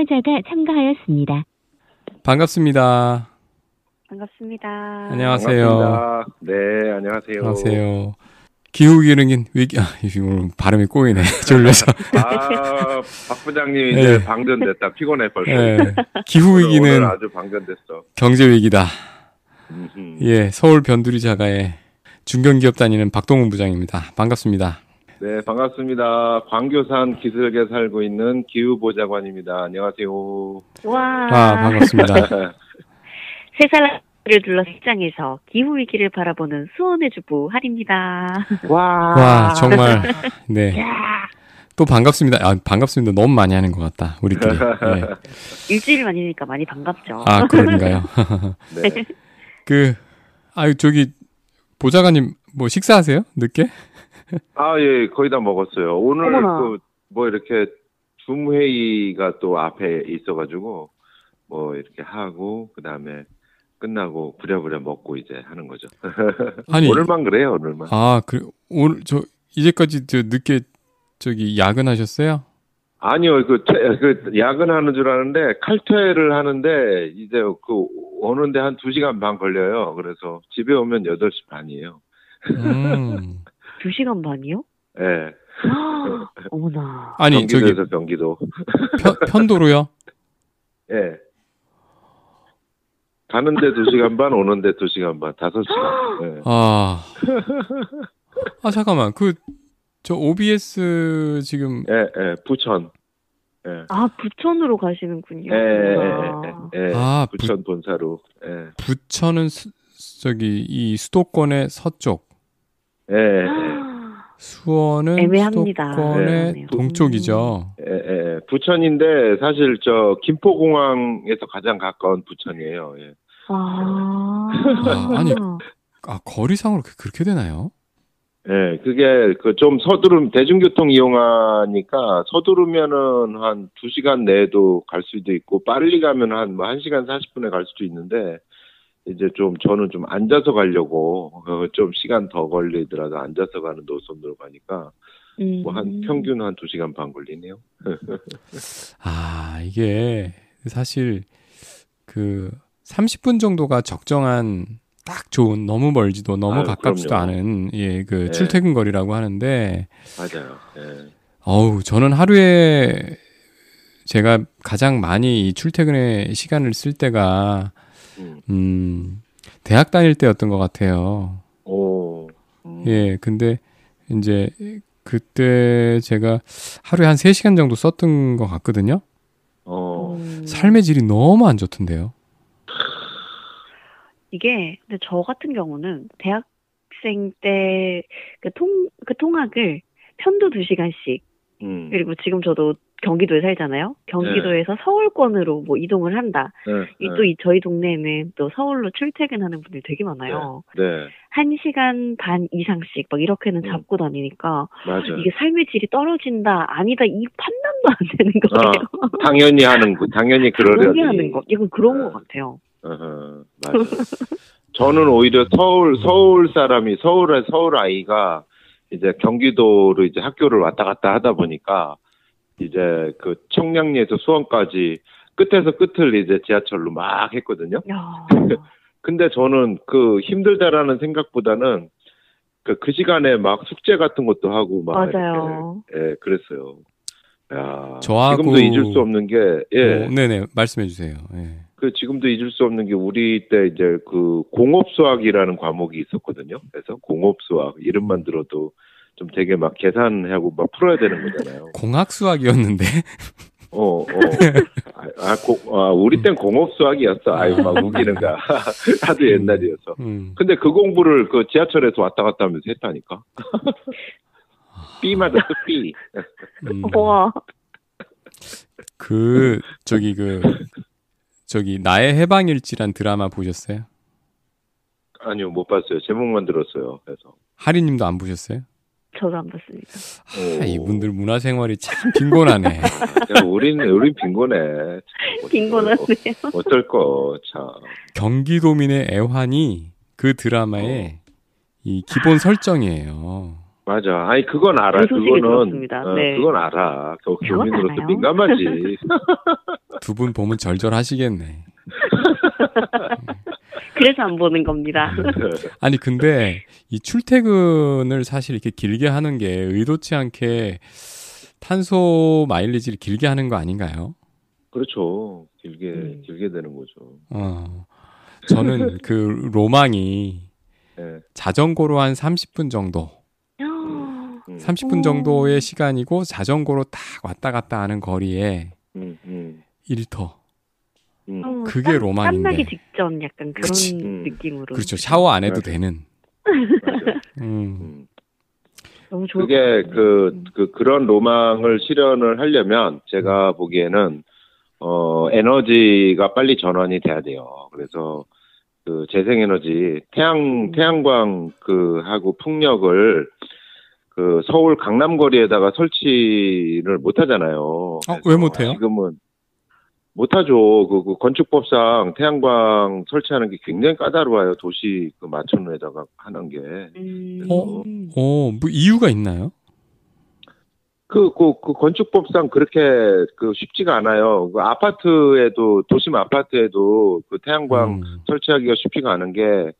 참여자가 참가하였습니다. 반갑습니다. 반갑습니다. 안녕하세요. 반갑습니다. 네, 안녕하세요. 안녕하세요. 기후 기능인 위기, 아, 오늘 발음이 꼬이네. 졸려서. 아, 박 부장님 이제 네. 방전됐다. 피곤해 벌써. 예. 오늘 기후 위기는 아주 방전됐어. 경제 위기다. 음흠. 예, 서울 변두리 자가의 중견기업 다니는 박동훈 부장입니다. 반갑습니다. 네, 반갑습니다. 광교산 기슭에 살고 있는 기후보좌관입니다. 안녕하세요. 와. 아, 반갑습니다. 세 사람을 둘러 식장에서 기후 위기를 바라보는 수원의 주부 할입니다. 와, 와, 정말, 네. 또 반갑습니다. 아, 반갑습니다. 너무 많이 하는 것 같다. 우리끼리. 예. 일주일 만이니까 많이 반갑죠. 아, 그런가요? 네. 그, 아유, 저기, 보좌관님, 뭐 식사하세요? 늦게? 아, 예, 거의 다 먹었어요. 오늘. 그, 뭐 이렇게 줌 회의가 또 앞에 있어가지고 뭐 이렇게 하고 그 다음에 끝나고 부랴부랴 먹고 이제 하는 거죠. 아니, 오늘만 그래요, 오늘만. 아, 그, 오늘, 저, 이제까지 저 늦게, 저기, 야근하셨어요? 아니요, 그, 퇴- 그, 야근하는 줄 아는데, 칼퇴를 하는데, 이제 그, 오는데 한 2 시간 반 걸려요. 그래서 집에 오면 8시 반이에요. 음. 두 시간 반이요? 예. 어머나. 아니, 저기, 경기도에서 경기도. 편, 편도로요? 예. 가는데 2시간 반, 오는데 2시간 반, 5시간. 예. 아. 아, 잠깐만. 그, 저 OBS 지금, 예, 예, 부천. 예. 아, 부천으로 가시는군요. 예, 예, 아. 예, 예, 예. 아, 부- 부천 본사로. 예. 부천은 수, 저기, 이 수도권의 서쪽, 예, 예, 수원은 애매합니다. 수도권의 네. 동쪽이죠. 예, 예. 부천인데, 사실 저, 김포공항에서 가장 가까운 부천이에요. 예. 아. 아, 아니. 아, 거리상으로 그- 그렇게 되나요? 예, 그게 그 좀 서두름 대중교통 이용하니까 서두르면은 한 2시간 내에도 갈 수도 있고 빨리 가면 한 뭐 1시간 40분에 갈 수도 있는데 이제 좀 저는 좀 앉아서 가려고 어, 좀 시간 더 걸리더라도 앉아서 가는 노선으로 가니까 음. 뭐한 평균 한 2시간 반 걸리네요. 아, 이게 사실 그 30분 정도가 적정한 딱 좋은 너무 멀지도 너무 아유, 가깝지도 그럼요. 않은 예, 그 네. 출퇴근 거리라고 하는데 맞아요. 예. 어우, 저는 하루에 제가 가장 많이 이 출퇴근의 시간을 쓸 때가 음. 음, 대학 다닐 때였던 것 같아요. 오. 음. 예, 근데 이제 그때 제가 하루에 한 3시간 정도 썼던 것 같거든요. 어. 음. 삶의 질이 너무 안 좋던데요. 이게 근데 저 같은 경우는 대학생 때 그 통 그 통학을 편도 두 시간씩 음. 그리고 지금 저도 경기도에 살잖아요. 경기도에서 서울권으로 뭐 이동을 한다. 네, 이 네. 또 저희 동네에는 또 서울로 출퇴근하는 분들 되게 많아요. 네. 한 시간 반 이상씩 막 이렇게는 음. 잡고 다니니까 맞아요. 이게 삶의 질이 떨어진다 아니다 이 판단도 안 되는 거예요. 당연히 하는 거, 당연히 그러려니. 하는 거. 이건 그런 네. 것 같아요. 어허, 맞아요. 저는 오히려 서울 서울 사람이 서울에 서울 아이가 이제 경기도로 이제 학교를 왔다 갔다 하다 보니까 이제 그 청량리에서 수원까지 끝에서 끝을 이제 지하철로 막 했거든요. 야. 근데 저는 그 힘들다라는 생각보다는 그, 그 시간에 막 숙제 같은 것도 하고 막 맞아요. 이렇게, 예, 그랬어요. 야, 저하고- 지금도 잊을 수 없는 게 예. 어, 네네, 말씀해 주세요. 예. 그 지금도 잊을 수 없는 게 우리 때 이제 그 공업 수학이라는 과목이 있었거든요. 그래서 공업 수학 이름만 들어도 좀 되게 막 계산하고 막 풀어야 되는 거잖아요. 공학 수학이었는데. 어, 어. 아, 고- 아, 우리 땐 공업 수학이었어. 아유, 막 우기는가. 하도 옛날이어서. 음. 근데 그 공부를 그 지하철에서 왔다 갔다 하면서 했다니까. B마다 또 B. 음. 와. 그 저기 그 저기 나의 해방일지란 드라마 보셨어요? 아니요, 못 봤어요. 제목만 들었어요. 그래서. 하리님도 안 보셨어요? 저도 안 봤습니다. 아, 이분들 문화 생활이 참 빈곤하네. 야, 우린, 우린 빈곤해. 참, 빈곤하네요. 어쩔 거, 참. 경기도민의 애환이 그 드라마의 이 기본 설정이에요. 맞아. 아니, 그건 알아. 그 그거는. 어, 네. 그건 알아. 그 교민으로서? 민감하지. 두 분 보면 절절하시겠네. 그래서 안 보는 겁니다. 아니 근데 이 출퇴근을 사실 이렇게 길게 하는 게 의도치 않게 탄소 마일리지를 길게 하는 거 아닌가요? 그렇죠. 길게 음. 길게 되는 거죠. 어. 저는 그 로망이 예. 자전거로 한 30분 정도, 음, 30분 오. 정도의 시간이고 자전거로 딱 왔다 갔다 하는 거리에 음, 음, 일터. 음. 어, 그게 땀- 로망인데. 땀나기 직전 약간 그런 그치. 음. 느낌으로. 그렇죠. 샤워 안 해도 맞아. 되는. 맞아요. 음. 음. 너무 좋을 그게. 그, 음. 그, 그런 로망을 실현을 하려면 제가 보기에는, 어, 에너지가 빨리 전환이 돼야 돼요. 그래서 그 재생에너지, 태양, 음. 태양광 그 하고 풍력을 그 서울 강남거리에다가 설치를 못 하잖아요. 어, 왜 못해요? 지금은 못하죠. 그, 그 건축법상 태양광 설치하는 게 굉장히 까다로워요. 도시 그 마천루에다가 하는 게. 음. 어? 어, 뭐 이유가 있나요? 그, 그, 그 건축법상 그렇게 그 쉽지가 않아요. 그 아파트에도, 도심 아파트에도 그 태양광 음. 설치하기가 쉽지가 않은 게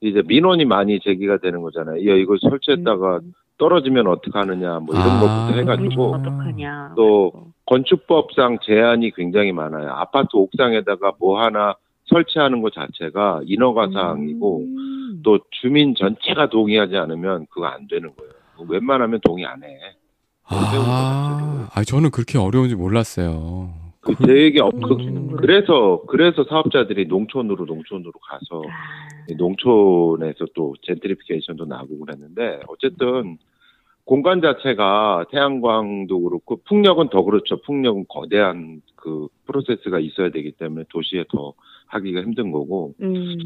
이제 민원이 많이 제기가 되는 거잖아요. 야, 이거 설치했다가 음. 떨어지면 어떡하느냐, 뭐 이런 아. 것부터 해가지고 어떡하냐. 또 그래서. 건축법상 제한이 굉장히 많아요. 아파트 옥상에다가 뭐 하나 설치하는 것 자체가 인허가 사항이고 음. 또 주민 전체가 동의하지 않으면 그거 안 되는 거예요. 웬만하면 동의 안 해. 아, 아, 저는 그렇게 어려운지 몰랐어요. 그 되게 어, 그, 음. 그래서 그래서 사업자들이 농촌으로 농촌으로 가서 아, 이 농촌에서 또 젠트리피케이션도 나고 그랬는데 어쨌든 공간 자체가 태양광도 그렇고 풍력은 더 그렇죠. 풍력은 거대한 그 프로세스가 있어야 되기 때문에 도시에 더 하기가 힘든 거고. 음.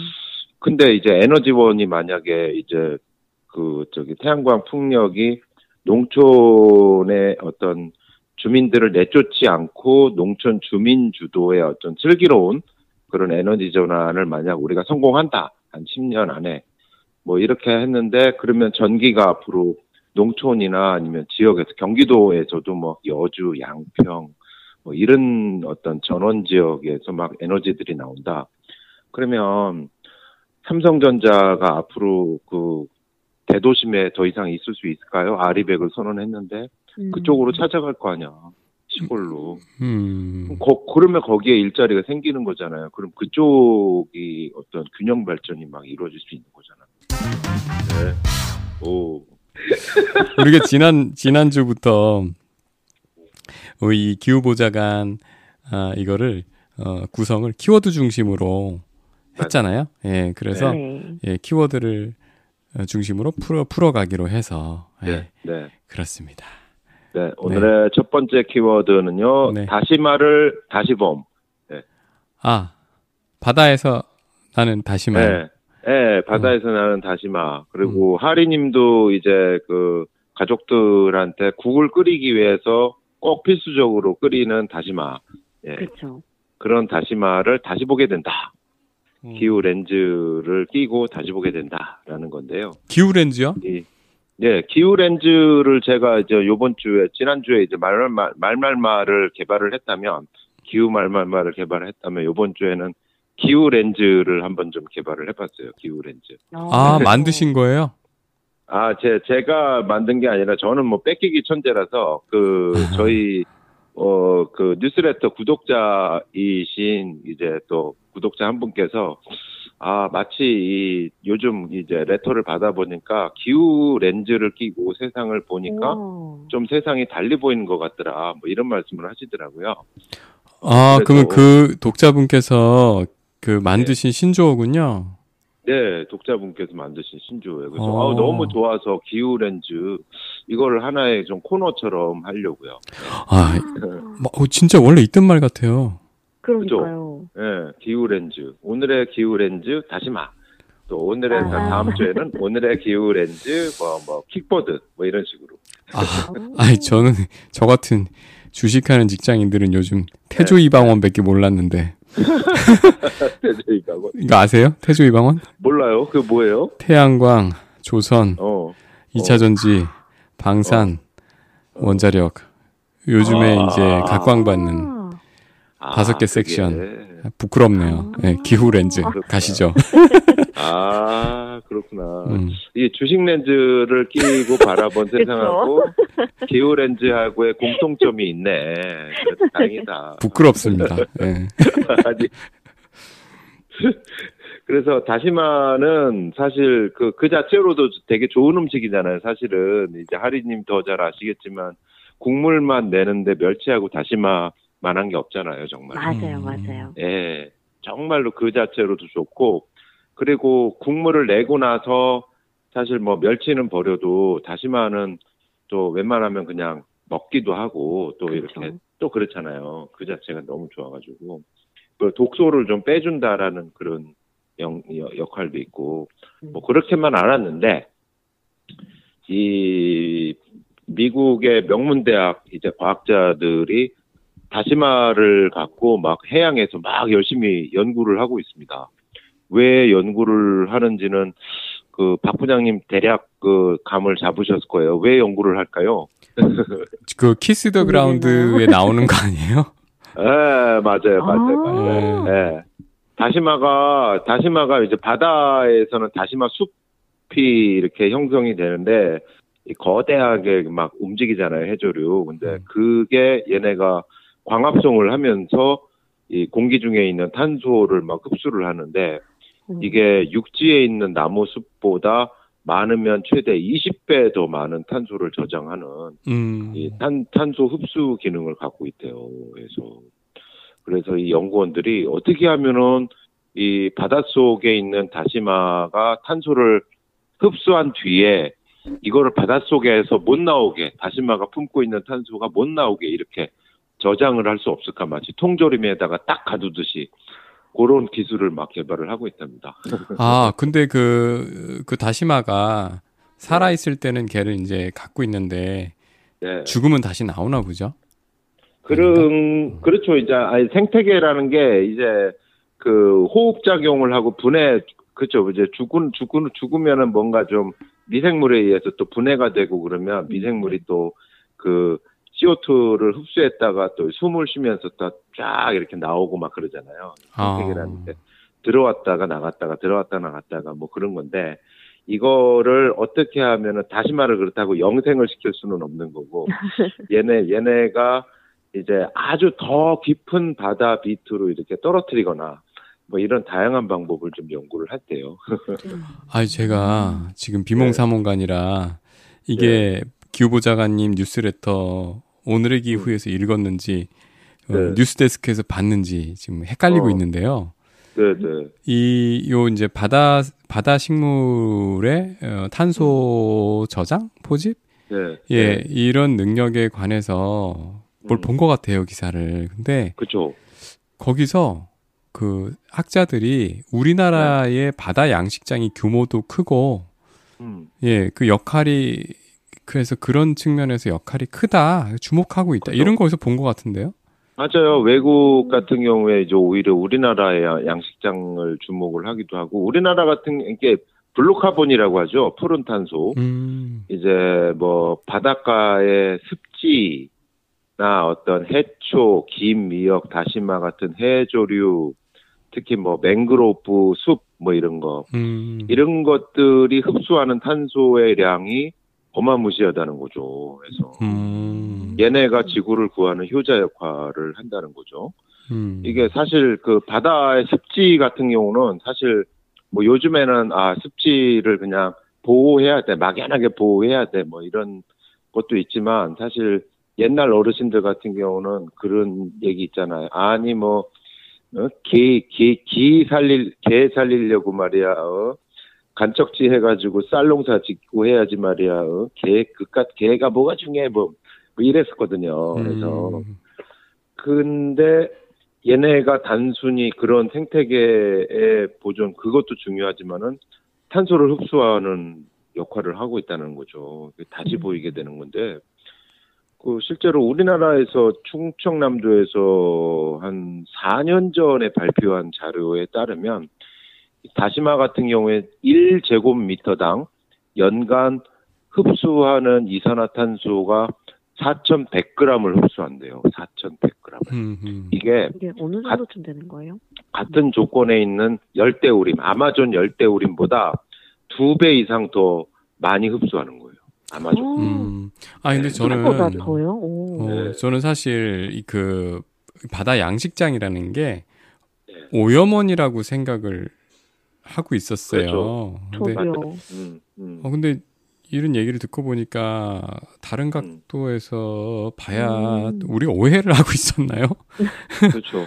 근데 이제 에너지원이 만약에 이제 그 저기 태양광 풍력이 농촌의 어떤 주민들을 내쫓지 않고 농촌 주민 주도의 어떤 슬기로운 그런 에너지 전환을 만약 우리가 성공한다 한 10년 안에 뭐 이렇게 했는데 그러면 전기가 앞으로 농촌이나 아니면 지역에서 경기도에서도 뭐 여주, 양평 뭐 이런 어떤 전원 지역에서 막 에너지들이 나온다. 그러면 삼성전자가 앞으로 그 대도심에 더 이상 있을 수 있을까요? 아리백을 선언했는데 음. 그쪽으로 찾아갈 거 아니야. 시골로. 음. 거, 그러면 거기에 일자리가 생기는 거잖아요. 그럼 그쪽이 어떤 균형 발전이 막 이루어질 수 있는 거잖아. 네. 오. 우리가 지난 지난 주부터 어, 이 기후 보좌관 아, 이거를 어, 구성을 키워드 중심으로 했잖아요. 예, 그래서 네. 예, 키워드를 어, 중심으로 풀어 풀어가기로 해서 예, 네. 네. 그렇습니다. 네. 오늘의 첫 번째 키워드는요. 네. 다시마를 다시 봄. 아 바다에서 나는 다시마. 네. 네, 바다에서 나는 다시마. 그리고 하리님도 이제 그 가족들한테 국을 끓이기 위해서 꼭 필수적으로 끓이는 다시마. 예. 그렇죠. 그런 다시마를 다시 보게 된다. 음. 기후 렌즈를 끼고 다시 보게 된다라는 건데요. 기후 렌즈요? 이, 예, 기후 렌즈를 제가 이제 요번 주에 지난 주에 이제 말말 말말말을 개발을 했다면 기후 말말말을 개발을 했다면 요번 주에는 기후 렌즈를 한번 좀 개발을 해봤어요. 기후 렌즈. 아 어. 만드신 거예요? 아, 제 제가 만든 게 아니라 저는 뭐 뺏기기 천재라서 그 저희 어 그 뉴스레터 구독자이신 이제 또 구독자 한 분께서 아 마치 이 요즘 이제 레터를 받아 보니까 기후 렌즈를 끼고 세상을 보니까 오. 좀 세상이 달리 보이는 것 같더라 뭐 이런 말씀을 하시더라고요. 아 그러면 그 독자분께서 그 만드신 신조어군요. 네, 독자분께서 만드신 신조예요. 그래서 어. 아우, 너무 좋아서 기후 렌즈 이거를 하나의 좀 코너처럼 하려고요. 아 뭐, 어, 진짜 원래 있던 말 같아요. 그러니까요. 예, 기후 렌즈. 오늘의 기후 렌즈 다시마. 또 오늘의 아. 다음 주에는 오늘의 기후 렌즈 뭐 뭐 킥보드 뭐 이런 식으로. 아, 아니 저는 저 같은 주식하는 직장인들은 요즘 태조 네. 이방원밖에 몰랐는데 저희가 뭐 이거 아세요? 태조 이방원? 몰라요. 그 뭐예요? 태양광, 조선, 어. 2차 전지, 방산, 원자력. 요즘에 아. 이제 각광받는 아, 아, 다섯 개 그게- 섹션. 부끄럽네요. 아. 네, 기후 렌즈 그렇구나. 가시죠. 아, 그렇구나. 음. 이 주식 렌즈를 끼고 바라본 세상하고 기후 렌즈하고의 공통점이 있네. 다행이다. 부끄럽습니다. 네. 아니. 그래서 다시마는 사실 그, 그 자체로도 되게 좋은 음식이잖아요. 사실은 이제 하리님 더 잘 아시겠지만 국물만 내는데 멸치하고 다시마 만한 게 없잖아요. 정말. 맞아요, 음. 맞아요. 예, 정말로 그 자체로도 좋고, 그리고 국물을 내고 나서 사실 뭐 멸치는 버려도 다시마는 또 웬만하면 그냥 먹기도 하고 또 이렇게 그렇죠. 또 그렇잖아요. 그 자체가 너무 좋아가지고 그 독소를 좀 빼준다라는 그런 영- 여- 역할도 있고 뭐 그렇게만 알았는데 이 미국의 명문대학 이제 과학자들이 다시마를 갖고 막 해양에서 막 열심히 연구를 하고 있습니다. 왜 연구를 하는지는 그 박 부장님 대략 그 감을 잡으셨을 거예요. 왜 연구를 할까요? 그 키스 더 그라운드에 나오는 거 아니에요? 예, 맞아요, 맞아요, 아. 맞아요. 예. 다시마가 다시마가 이제 바다에서는 다시마 숲이 이렇게 형성이 되는데 이 거대하게 막 움직이잖아요 해조류. 근데 음. 그게 얘네가 광합성을 하면서 이 공기 중에 있는 탄소를 막 흡수를 하는데 음. 이게 육지에 있는 나무 숲보다 많으면 최대 20배 더 많은 탄소를 저장하는 음. 이 탄, 탄소 흡수 기능을 갖고 있대요. 그래서, 그래서 이 연구원들이 어떻게 하면은 이 바닷속에 있는 다시마가 탄소를 흡수한 뒤에 이거를 바닷속에서 못 나오게, 다시마가 품고 있는 탄소가 못 나오게 이렇게 저장을 할 수 없을까 마치 통조림에다가 딱 가두듯이 그런 기술을 막 개발을 하고 있답니다. 아, 근데 그, 그 다시마가 살아있을 때는 걔를 이제 갖고 있는데 네. 죽으면 다시 나오나 보죠? 그런 그렇죠 이제 아니 생태계라는 게 이제 그 호흡 작용을 하고 분해 그렇죠 이제 죽은 죽은 죽으면은 뭔가 좀 미생물에 의해서 또 분해가 되고 그러면 미생물이 또 그 CO2를 흡수했다가 또 숨을 쉬면서 또 쫙 이렇게 나오고 막 그러잖아요. 아. 생태계라는 게 들어왔다가 나갔다가 들어왔다 나갔다가 뭐 그런 건데 이거를 어떻게 하면은 다시마를 그렇다고 영생을 시킬 수는 없는 거고 얘네 얘네가 이제 아주 더 깊은 바다 밑으로 이렇게 떨어뜨리거나 뭐 이런 다양한 방법을 좀 연구를 했대요. 아니, 제가 지금 비몽사몽간이라 이게 기후보좌관님 뉴스레터 오늘의 기후에서 읽었는지 어, 네. 뉴스데스크에서 봤는지 지금 헷갈리고 어. 있는데요. 네, 네. 이, 요 이제 바다, 바다 식물의 어, 탄소 저장? 포집? 네. 예, 네. 이런 능력에 관해서 뭘 음. 본것 같아요, 기사를. 근데 그죠. 거기서 그 학자들이 우리나라의 바다 양식장이 규모도 크고, 음. 예, 그 역할이, 그래서 그런 측면에서 역할이 크다, 주목하고 있다. 그죠. 이런 거에서 본 것 같은데요? 맞아요. 외국 같은 경우에 이제 오히려 우리나라의 양식장을 주목을 하기도 하고 우리나라 같은 게 blue carbon이라고 하죠. 푸른 탄소. 음, 이제 뭐 바닷가의 습지나 어떤 해초, 김, 미역, 다시마 같은 해조류, 특히 뭐 맹그로브 숲 뭐 이런 거 음, 이런 것들이 흡수하는 탄소의 량이 어마무시하다는 거죠. 그래서 음, 얘네가 지구를 구하는 효자 역할을 한다는 거죠. 음. 이게 사실 그 바다의 습지 같은 경우는 사실 뭐 요즘에는 아 습지를 그냥 보호해야 돼 막연하게 보호해야 돼 뭐 이런 것도 있지만 사실 옛날 어르신들 같은 경우는 그런 얘기 있잖아요 아니 뭐 어? 살릴 개 살리려고 말이야 어? 간척지 해가지고 쌀 농사 짓고 해야지 말이야. 어? 개 그깟 개가 뭐가 중요해 뭐, 뭐 이랬었거든요. 그래서 음, 근데 얘네가 단순히 그런 생태계의 보존 그것도 중요하지만은 탄소를 흡수하는 역할을 하고 있다는 거죠. 다시 보이게 되는 건데 그 실제로 우리나라에서 충청남도에서 한 4년 전에 발표한 자료에 따르면 다시마 같은 경우에 1제곱미터당 연간 흡수하는 이산화탄소가 4,100g을 흡수한대요. 4,100g. 음, 음. 이게 이게 어느 정도쯤 되는 거예요? 같은 조건에 있는 열대우림, 아마존 열대우림보다 두 배 이상 더 많이 흡수하는 거예요. 아마존. 오, 음. 아 근데 네, 저는. 어, 네. 저는 사실 이그 바다 양식장이라는 게 네. 오염원이라고 생각을 하고 있었어요. 그렇죠. 근데 저도요. 음, 음. 어 근데 이런 얘기를 듣고 보니까 다른 음. 각도에서 봐야 음. 우리 오해를 하고 있었나요? 그렇죠.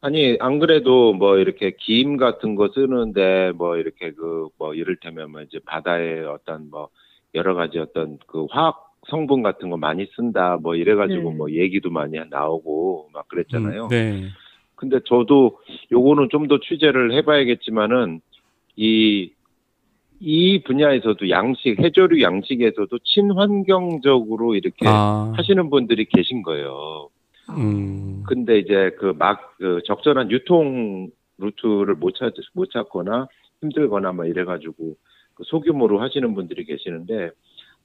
아니 안 그래도 뭐 이렇게 김 같은 거 쓰는데 뭐 이렇게 그 뭐 이를테면 뭐 이제 바다에 어떤 뭐 여러 가지 어떤 그 화학 성분 같은 거 많이 쓴다 뭐 이래가지고 네. 뭐 얘기도 많이 나오고 막 그랬잖아요. 음, 네. 근데 저도 요거는 좀 더 취재를 해봐야겠지만은 이, 이 분야에서도 양식, 해조류 양식에서도 친환경적으로 이렇게 아, 하시는 분들이 계신 거예요. 음, 근데 이제 그 막, 그 적절한 유통 루트를 못 찾, 못 찾거나 힘들거나 막 이래가지고 그 소규모로 하시는 분들이 계시는데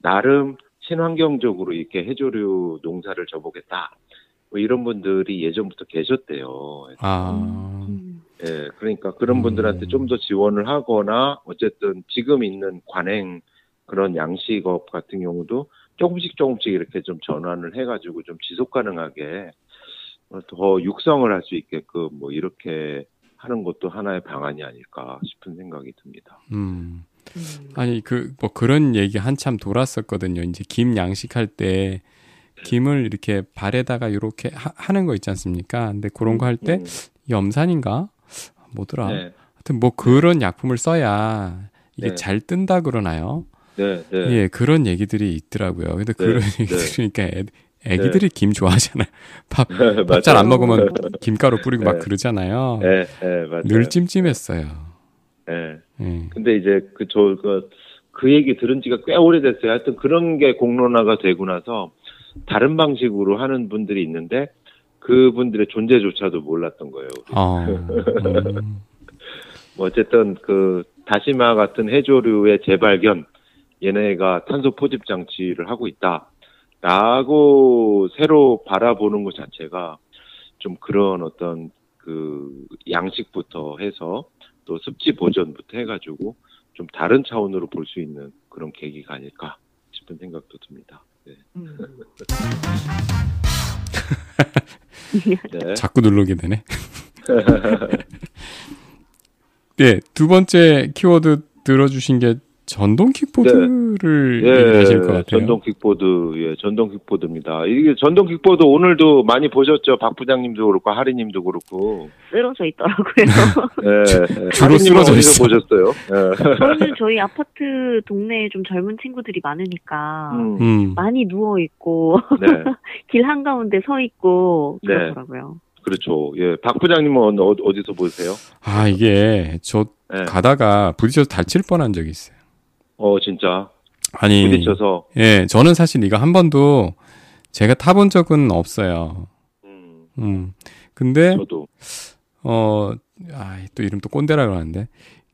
나름 친환경적으로 이렇게 해조류 농사를 접보겠다. 뭐 이런 분들이 예전부터 계셨대요. 아, 음. 예, 그러니까 그런 음. 분들한테 좀 더 지원을 하거나 어쨌든 지금 있는 관행 그런 양식업 같은 경우도 조금씩 조금씩 이렇게 좀 전환을 해가지고 좀 지속 가능하게 어, 더 육성을 할 수 있게끔 뭐 이렇게 하는 것도 하나의 방안이 아닐까 싶은 생각이 듭니다. 음. 음. 아니 그 뭐 그런 얘기 한참 돌았었거든요. 이제 김 양식할 때 김을 이렇게 발에다가 이렇게 하, 는 거 있지 않습니까? 근데 그런 거 할때 음, 염산인가 뭐더라. 네, 하여튼 뭐 그런 약품을 써야 이게 네. 잘 뜬다 그러나요? 네, 네. 예, 그런 얘기들이 있더라고요. 근데 네, 그런 네. 얘기 들으니까 애, 애기들이 김 좋아하잖아요. 밥. 밥 잘 안 먹으면 김가루 뿌리고 막 네. 그러잖아요. 네, 네, 맞아요. 늘 찜찜했어요. 네. 예. 근데 이제 그, 저, 그, 그 얘기 들은 지가 꽤 오래됐어요. 하여튼 그런 게 공론화가 되고 나서 다른 방식으로 하는 분들이 있는데 그분들의 존재조차도 몰랐던 거예요. 우리. 어, 음, 뭐 어쨌든 그 다시마 같은 해조류의 재발견, 얘네가 탄소 포집 장치를 하고 있다. 라고 새로 바라보는 것 자체가 좀 그런 어떤 그 양식부터 해서 또 습지 보존부터 해가지고 좀 다른 차원으로 볼 수 있는 그런 계기가 아닐까 싶은 생각도 듭니다. 네. 음. 네. 자꾸 누르게 되네. 예, 두 번째 키워드 들어주신 게 전동 킥보드를 얘기하실 것 같아요. 네. 전동 킥보드, 예, 전동 킥보드입니다. 이게 전동 킥보드 오늘도 많이 보셨죠? 박 부장님도 그렇고, 하리님도 그렇고. 쓰러져 있더라고요. 예, 주로 하리님은 쓰러져 어디서 있어. 보셨어요? 예. 저는 저희 아파트 동네에 좀 젊은 친구들이 많으니까 음, 음, 많이 누워 있고 네, 길 한 가운데 서 있고 네. 그러더라고요. 그렇죠. 예, 박 부장님은 어, 어디서 보세요? 아 이게 저 예. 가다가 부딪혀서 다칠 뻔한 적이 있어요. 어, 진짜. 아니, 부딪혀서. 예, 저는 사실 이거 한 번도 제가 타본 적은 없어요. 음, 음, 근데 저도. 어, 아, 또 이름 또 꼰대라 그러는데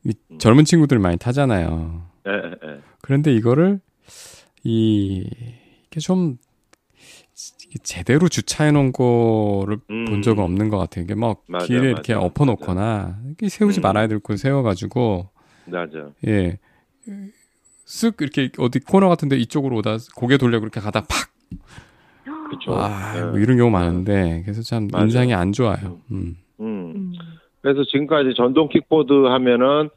이 음. 젊은 친구들 많이 타잖아요. 예, 예, 예. 그런데 이거를 이 이게 좀 제대로 주차해 놓은 거를 음. 본 적은 없는 것 같아요. 이게 막 맞아, 길에 이렇게 맞아, 엎어 놓거나 이렇게 세우지 음. 말아야 될 걸 세워 가지고 맞아. 예. 쓱 이렇게 어디 코너 같은데 이쪽으로 오다 고개 돌려 그렇게 가다 팍 그쵸. 아, 예. 뭐 이런 경우 많은데 그래서 참 맞아요. 인상이 안 좋아요. 음. 음. 음. 그래서 지금까지 전동 킥보드 하면은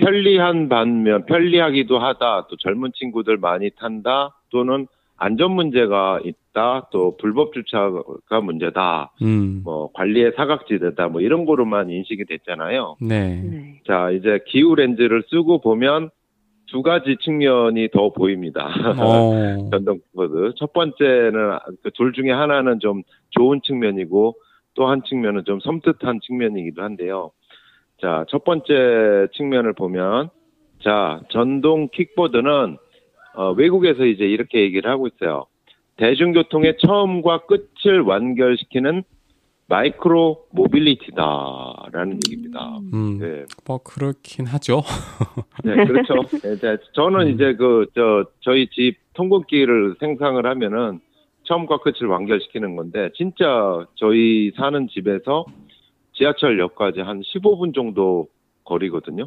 편리한 반면 편리하기도 하다. 또 젊은 친구들 많이 탄다. 또는 안전 문제가 있다. 또 불법 주차가 문제다. 음. 뭐 관리의 사각지대다. 뭐 이런 거로만 인식이 됐잖아요. 네. 네. 자, 이제 기후 렌즈를 쓰고 보면 두 가지 측면이 더 보입니다. 어. 전동 킥보드. 첫 번째는 그둘 중에 하나는 좀 좋은 측면이고 또 한 측면은 좀 섬뜩한 측면이기도 한데요. 자, 첫 번째 측면을 보면 자, 전동 킥보드는 어, 외국에서 이제 이렇게 얘기를 하고 있어요. 대중교통의 처음과 끝을 완결시키는 마이크로 모빌리티다라는 얘기입니다. 음. 네. 뭐 그렇긴 하죠. 네, 그렇죠. 네, 저는 음. 이제 그, 저, 저희 집 통근기를 생산을 하면은 처음과 끝을 완결시키는 건데 진짜 저희 사는 집에서 지하철역까지 한 15분 정도 거리거든요.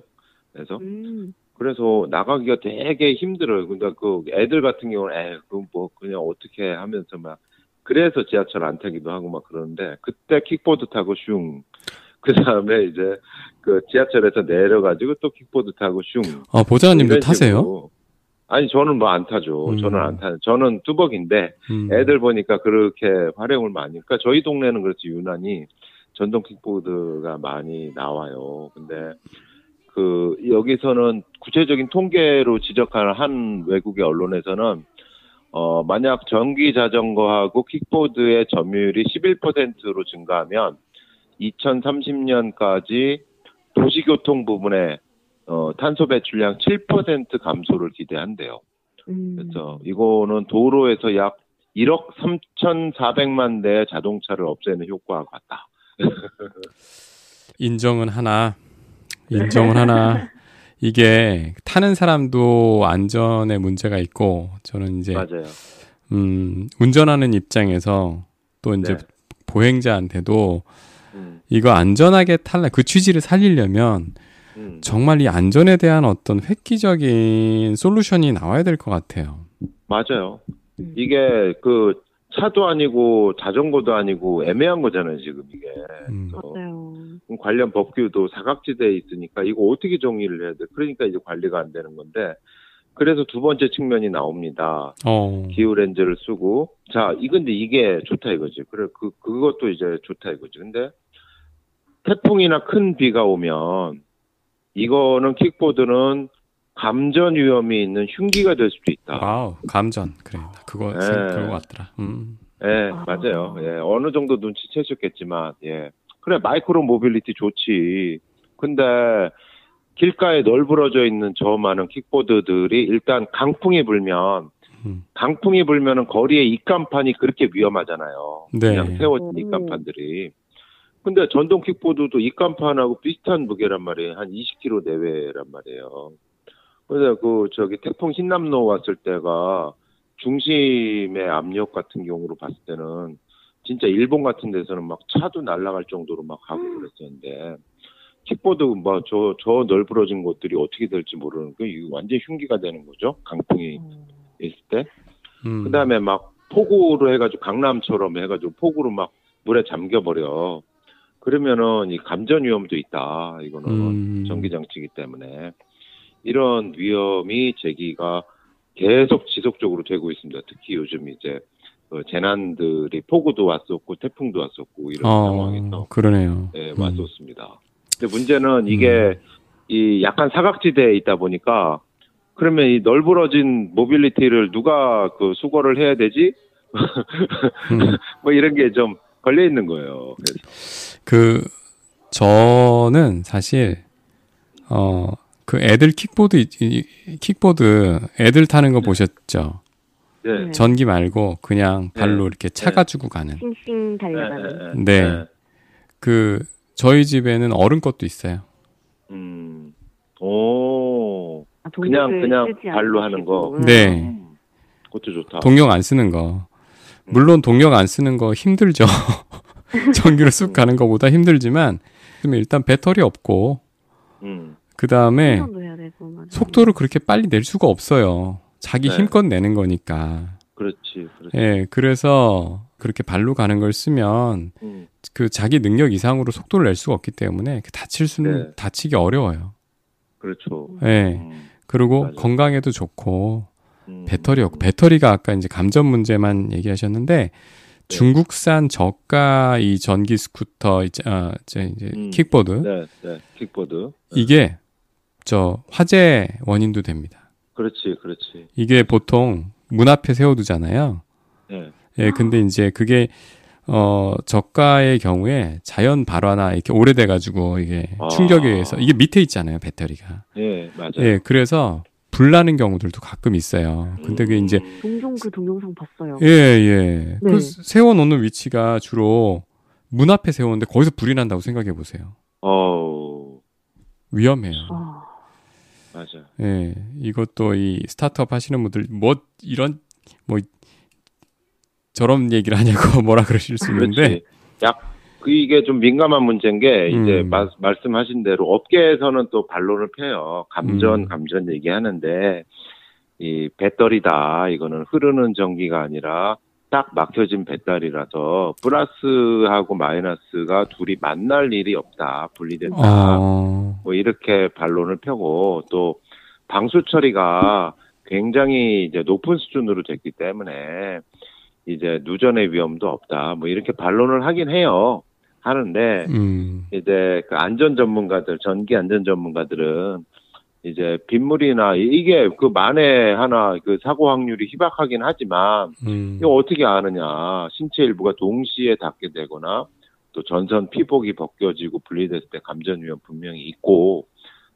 그래서 음. 그래서 나가기가 되게 힘들어요. 근데 그 애들 같은 경우는 에, 그뭐 그냥 어떻게 하면서 막 그래서 지하철 안 타기도 하고 막 그러는데 그때 킥보드 타고 슝. 그 다음에 이제 그 지하철에서 내려가지고 또 킥보드 타고 슝. 어, 보좌관님도 이런 타세요? 아니 저는 뭐 안 타죠. 음. 저는 안 타요. 저는 뚜벅인데 음. 애들 보니까 그렇게 활용을 많이. 그러니까 저희 동네는 그렇지 유난히 전동 킥보드가 많이 나와요. 근데 그 여기서는 구체적인 통계로 지적하는 한 외국의 언론에서는 어 만약 전기 자전거하고 킥보드의 점유율이 11%로 증가하면 2030년까지 도시교통 부분에 어, 탄소 배출량 7% 감소를 기대한대요. 음. 그래서 이거는 도로에서 약 1억 3,400만 대의 자동차를 없애는 효과가 같다. 인정은 하나, 인정은 하나. 이게 타는 사람도 안전에 문제가 있고 저는 이제 맞아요. 음, 운전하는 입장에서 또 이제 네. 보행자한테도 음, 이거 안전하게 탈라 그 취지를 살리려면 음. 정말 이 안전에 대한 어떤 획기적인 솔루션이 나와야 될 것 같아요. 맞아요. 음. 이게 그 차도 아니고 자전거도 아니고 애매한 거잖아요, 지금 이게. 음. 맞아요. 관련 법규도 사각지대에 있으니까 이거 어떻게 정리를 해야 돼? 그러니까 이제 관리가 안 되는 건데. 그래서 두 번째 측면이 나옵니다. 어, 기후 렌즈를 쓰고 자 이건데 이게 좋다 이거지 그래 그 그것도 이제 좋다 이거지 근데 태풍이나 큰 비가 오면 이거는 킥보드는 감전 위험이 있는 흉기가 될 수도 있다. wow, 감전. 그래. 나 그거 네. 생각 그런 것 같더라. 음. 예, 아. 맞아요. 예, 어느 정도 눈치채셨겠지만, 예. 그래, 마이크로 모빌리티 좋지. 근데, 길가에 널브러져 있는 저 많은 킥보드들이 일단 강풍이 불면, 음. 강풍이 불면은 거리에 입간판이 그렇게 위험하잖아요. 네. 그냥 세워진 음. 입간판들이. 근데 전동 킥보드도 입간판하고 비슷한 무게란 말이에요. 한 20kg 내외란 말이에요. 그래서 그, 저기 태풍 흰남노 왔을 때가 중심의 압력 같은 경우로 봤을 때는 진짜 일본 같은 데서는 막 차도 날아갈 정도로 막 가고 그랬었는데 킥보드 뭐저저 널브러진 것들이 어떻게 될지 모르는 그 이거 완전 흉기가 되는 거죠 강풍이 어. 있을 때 음. 그다음에 막 폭우로 해가지고 강남처럼 해가지고 폭우로 막 물에 잠겨버려 그러면은 이 감전 위험도 있다 이거는 음. 전기 장치이기 때문에 이런 위험이 제기가 계속 지속적으로 되고 있습니다. 특히 요즘 이제 그 재난들이 폭우도 왔었고 태풍도 왔었고 이런 어, 상황에서 그러네요. 네, 음. 왔었습니다. 근데 문제는 이게 이 약간 사각지대에 있다 보니까 그러면 이 널브러진 mobility를 누가 그 수거를 해야 되지? 음. 뭐 이런 게 좀 걸려 있는 거예요. 그래서 그 저는 사실 어 그 애들 킥보드 킥보드 애들 타는 거 보셨죠? 네. 네. 전기 말고 그냥 발로 네. 이렇게 차 가지고 가는. 싱싱 달려가는. 네. 그 저희 집에는 어른 것도 있어요. 음. 오. 아, 그냥 그냥 발로. 하는 거. 음. 네. 음. 그것도 좋다. 동력 안 쓰는 거. 음. 물론 동력 안 쓰는 거 힘들죠. 전기로 쑥 가는 것보다 힘들지만 일단 배터리 없고 음. 그 다음에. 속도를 그렇게 빨리 낼 수가 없어요. 자기 네. 힘껏 내는 거니까. 그렇지. 그렇지. 예, 그래서 그렇게 발로 가는 걸 쓰면 음. 그 자기 능력 이상으로 속도를 낼 수가 없기 때문에 그 다칠 수는 네. 다치기 어려워요. 그렇죠. 예. 음. 그리고 맞아요. 건강에도 좋고 음. 배터리 없고 배터리가 아까 이제 감전 문제만 얘기하셨는데 네. 중국산 저가 이 전기 스쿠터 이제 아, 이제 이제 음. 킥보드 네, 네. 킥보드. 이게 저 화재 원인도 됩니다. 그렇지, 그렇지. 이게 보통 문 앞에 세워두잖아요. 네. 예, 근데 이제 그게 어 저가의 경우에 자연 발화나 이렇게 오래돼 가지고 이게 아. 충격에 의해서 이게 밑에 있잖아요 배터리가. 예, 맞아요. 예, 그래서 불나는 경우들도 가끔 있어요. 근데 그게 이제 음. 종종 그 동영상 봤어요. 예, 예. 네. 그 세워놓는 위치가 주로 문 앞에 세우는데 거기서 불이 난다고 생각해 보세요. 어우, 위험해요. 아, 맞아. 예, 이것도 이 스타트업 하시는 분들 뭐 이런 뭐 저런 얘기를 하냐고 뭐라 그러실 수 있는데. 약, 그 이게 좀 민감한 문제인 게, 이제 음. 마- 말씀하신 대로 업계에서는 또 반론을 펴요. 감전, 음. 감전 얘기하는데, 이 배터리다. 이거는 흐르는 전기가 아니라 딱 막혀진 배터리라서 플러스하고 마이너스가 둘이 만날 일이 없다. 분리된다. 어, 뭐 이렇게 반론을 펴고 또 방수 처리가 굉장히 이제 높은 수준으로 됐기 때문에 이제 누전의 위험도 없다. 뭐 이렇게 반론을 하긴 해요. 하는데 음, 이제 그 안전 전문가들, 전기 안전 전문가들은 이제 빗물이나 이게 그 만에 하나 그 사고 확률이 희박하긴 하지만 음, 이거 어떻게 아느냐. 신체 일부가 동시에 닿게 되거나 또 전선 피복이 벗겨지고 분리됐을 때 감전 위험 분명히 있고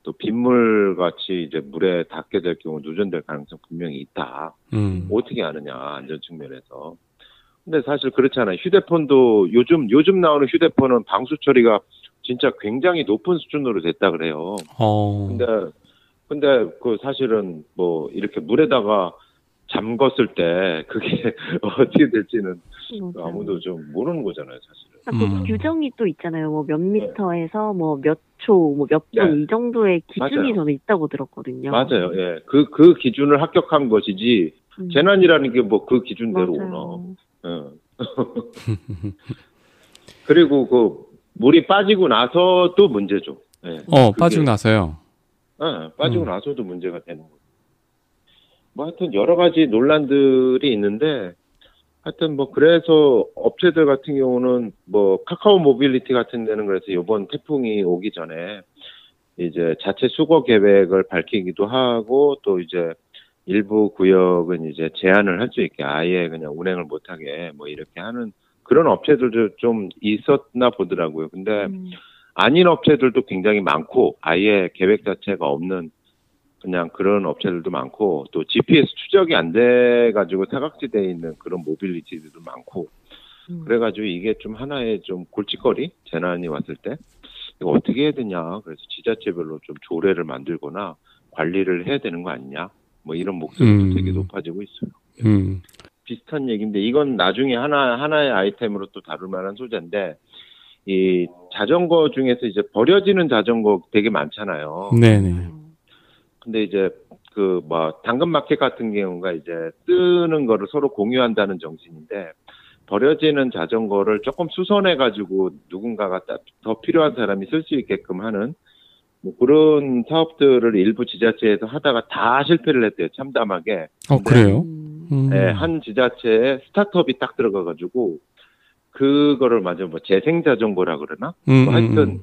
또 빗물 같이 이제 물에 닿게 될 경우 누전될 가능성 분명히 있다. 음, 어떻게 아느냐 안전 측면에서. 근데 사실 그렇잖아요. 휴대폰도 요즘 요즘 나오는 휴대폰은 방수 처리가 진짜 굉장히 높은 수준으로 됐다 그래요. 어, 근데 근데 그 사실은 뭐 이렇게 물에다가 잠궜을 때 그게 어떻게 될지는 맞아요. 아무도 좀 모르는 거잖아요, 사실은. 그 음. 규정이 또 있잖아요. 뭐 몇 미터에서 뭐 몇 초, 뭐 몇분 네. 이 정도의 기준이 맞아요. 저는 있다고 들었거든요. 맞아요. 예. 그, 그 기준을 합격한 것이지, 음. 재난이라는 게 뭐 그 기준대로 오나. 맞아요. 예. 그리고 그, 물이 빠지고 나서도 문제죠. 예. 어, 그게- 빠지고 나서요. 예, 빠지고 음. 나서도 문제가 되는 거예요. 뭐 하여튼 여러 가지 논란들이 있는데, 하여튼 뭐 그래서 업체들 같은 경우는 뭐 카카오 모빌리티 같은 데는 그래서 이번 태풍이 오기 전에 이제 자체 수거 계획을 밝히기도 하고 또 이제 일부 구역은 이제 제한을 할 수 있게 아예 그냥 운행을 못하게 뭐 이렇게 하는 그런 업체들도 좀 있었나 보더라고요. 근데 음. 아닌 업체들도 굉장히 많고 아예 계획 자체가 없는 그냥 그런 업체들도 많고 또 GPS 추적이 안 돼 가지고 사각지대에 있는 그런 모빌리티들도 많고 음. 그래 가지고 이게 좀 하나의 좀 골칫거리 재난이 왔을 때 이거 어떻게 해야 되냐 그래서 지자체별로 좀 조례를 만들거나 관리를 해야 되는 거 아니냐 뭐 이런 목소리도 음. 되게 높아지고 있어요. 음, 비슷한 얘기인데 이건 나중에 하나 하나의 아이템으로 또 다룰 만한 소재인데 이 자전거 중에서 이제 버려지는 자전거 되게 많잖아요. 네네. 음. 근데 이제 그 뭐 당근 마켓 같은 경우가 이제 쓰는 거를 서로 공유한다는 정신인데 버려지는 자전거를 조금 수선해 가지고 누군가가 따- 더 필요한 사람이 쓸 수 있게끔 하는 뭐 그런 사업들을 일부 지자체에서 하다가 다 실패를 했대요 참담하게 어, 그래요? 음. 음, 예, 한 지자체에 스타트업이 딱 들어가가지고 그거를 맞아 뭐 재생 자전거라 그러나 음, 뭐 음, 하여튼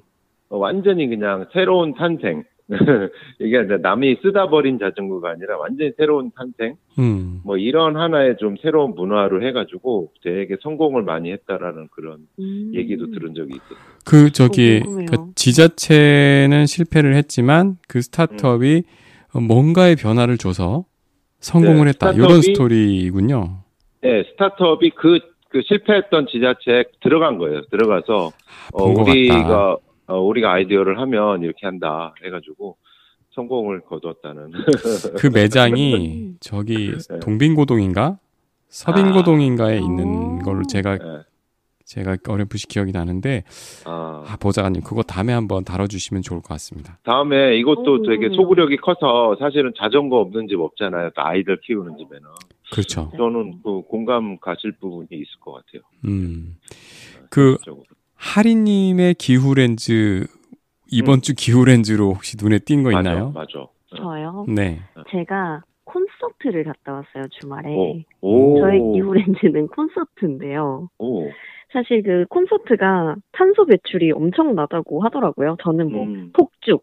어, 완전히 그냥 새로운 탄생 이게 이제 남이 쓰다 버린 자전거가 아니라 완전히 새로운 탄생 음, 뭐 이런 하나의 좀 새로운 문화로 해가지고 되게 성공을 많이 했다라는 그런 음. 얘기도 들은 적이 있어요. 그 저기 어. 그 지자체는 실패를 했지만 그 스타트업이 어, 뭔가의 변화를 줘서 성공을 네, 했다. 이런 스타트업이- 스토리군요. 네, 스타트업이 그, 그 실패했던 지자체에 들어간 거예요. 들어가서 어. 우리가 어, 우리가 아이디어를 하면 이렇게 한다 해가지고 성공을 거두었다는. 그 매장이 저기 네. 동빈고동인가 서빈고동인가에 아. 있는 걸로 제가 네. 제가 어렴풋이 기억이 나는데 아, 아 보좌관님 그거 다음에 한번 다뤄주시면 좋을 것 같습니다. 다음에 이것도 오, 되게. 소구력이 커서 사실은 자전거 없는 집 없잖아요. 또 아이들 키우는 집에는. 그렇죠. 저는 그 공감 가실 부분이 있을 것 같아요. 음. 그 적으로. 하리님의 기후 렌즈 이번 음. 주 기후 렌즈로 혹시 눈에 띈 거 있나요? 맞아. 저요? 네. 제가 콘서트를 갔다 왔어요, 주말에. 오, 오, 저의 기후 렌즈는 콘서트인데요. 오, 사실 그 콘서트가 탄소 배출이 엄청 나다고 하더라고요. 저는 뭐 음, 폭죽, 뭐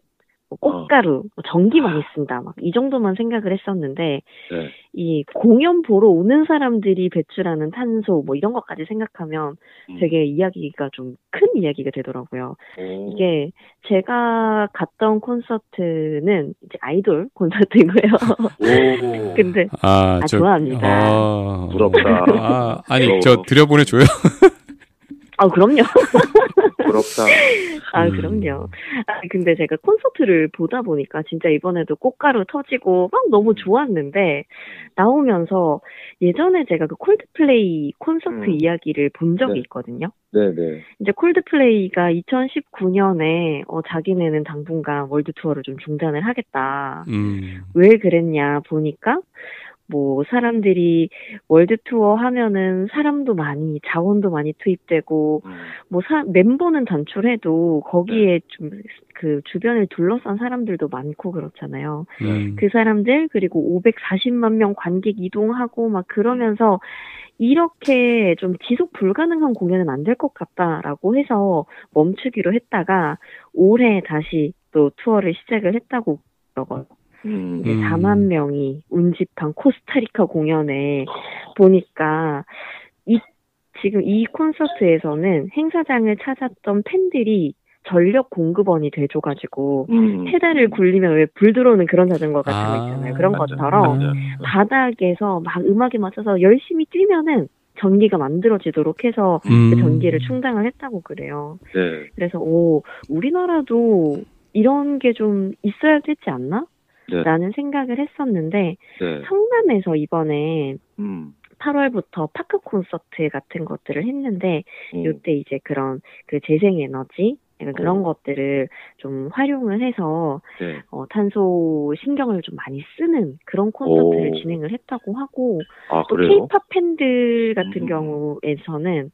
꽃가루, 뭐 전기 많이 쓴다, 막 이 정도만 생각을 했었는데 네. 이 공연 보러 오는 사람들이 배출하는 탄소 뭐 이런 것까지 생각하면 음, 되게 이야기가 좀 큰 이야기가 되더라고요. 오, 이게 제가 갔던 콘서트는 이제 아이돌 콘서트고요. 오, 근데 아, 아, 저, 좋아합니다. 아, 부럽다. 아, 아니 부러워. 저 들여보내줘요. 아 그럼요. 부럽다. 아, 음. 그럼요. 아, 근데 제가 콘서트를 보다 보니까 진짜 이번에도 꽃가루 터지고 막 너무 좋았는데 나오면서 예전에 제가 그 콜드플레이 콘서트 음. 이야기를 본 적이 네. 있거든요. 네네. 이제 콜드플레이가 2019년에 어, 자기네는 당분간 world tour를 좀 중단을 하겠다. 음. 왜 그랬냐 보니까 뭐 사람들이 월드 투어 하면은 사람도 많이 자원도 많이 투입되고 음. 뭐 사- 멤버는 단출해도 거기에 좀그 주변을 둘러싼 사람들도 많고 그렇잖아요. 음. 그 사람들 그리고 540만 명 관객 이동하고 막 그러면서 이렇게 좀 지속 불가능한 공연은 안 될 것 같다라고 해서 멈추기로 했다가 올해 다시 또 투어를 시작을 했다고 그러거든요. 음. 이제 음. 4만 명이 운집한 코스타리카 공연에 보니까 이 지금 이 콘서트에서는 행사장을 찾았던 팬들이 전력 공급원이 돼줘가지고 음. 페달을 굴리면 왜 불 들어오는 그런 자전거 같은 거 아, 있잖아요. 그런 맞아, 것처럼 맞아. 바닥에서 막 음악에 맞춰서 열심히 뛰면은 전기가 만들어지도록 해서 음. 그 전기를 충당을 했다고 그래요. 네. 그래서 오 우리나라도 이런 게 좀 있어야 되지 않나? 네. 라는 생각을 했었는데 네. 성남에서 이번에 음. 8월부터 파크 콘서트 같은 것들을 했는데 음. 이때 이제 그런 그 재생 에너지 그런 어. 것들을 좀 활용을 해서 네. 어, 탄소 신경을 좀 많이 쓰는 그런 콘서트를 오. 진행을 했다고 하고 아, 또? 케이팝 팬들 같은 음. 경우에서는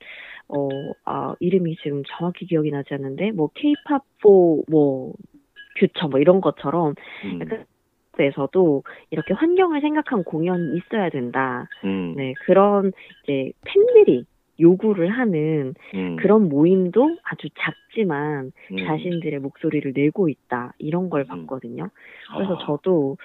어, 아, 이름이 지금 정확히 기억이 나지 않는데 뭐 케이팝 포뭐 퓨처 뭐 이런 것처럼 음. 약간 에서도 이렇게 환경을 생각한 공연이 있어야 된다. 음. 네, 그런 이제 팬들이 요구를 하는 음. 그런 모임도 아주 작지만 음. 자신들의 목소리를 내고 있다. 이런 걸 음. 봤거든요. 그래서 아. 저도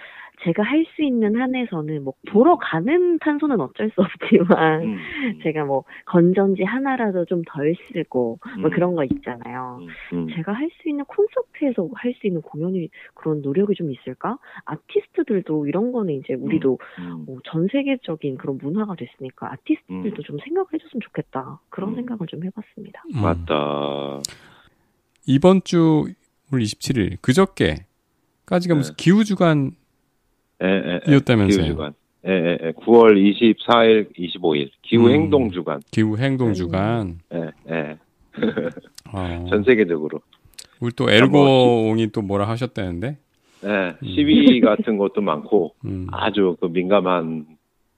제가 할 수 있는 한에서는 뭐 보러 가는 탄소는 어쩔 수 없지만 음. 제가 뭐 건전지 하나라도 좀 덜 쓰고 뭐 음. 그런 거 있잖아요. 음. 음. 제가 할 수 있는 콘서트에서 할 수 있는 공연이 그런 노력이 좀 있을까? 아티스트들도 이런 거는 이제 우리도 음. 뭐전 세계적인 그런 문화가 됐으니까 아티스트들도 좀 생각을 해줬으면 좋겠다. 그런 음. 생각을 좀 해봤습니다. 음. 맞다. 이번 주 오늘 27일 그저께까지가 네. 무슨 기후 주간 에, 에, 에. 이었다면서요. 기후주간. 예, 예, 예. 9월 24일, 25일. 기후 음. 행동 주간. 기후 행동 주간. 예, 예. 어. 전 세계적으로. 우리 또 엘고옹이 또 뭐라 하셨다는데. 예. 시위 같은 것도 많고 음. 아주 그 민감한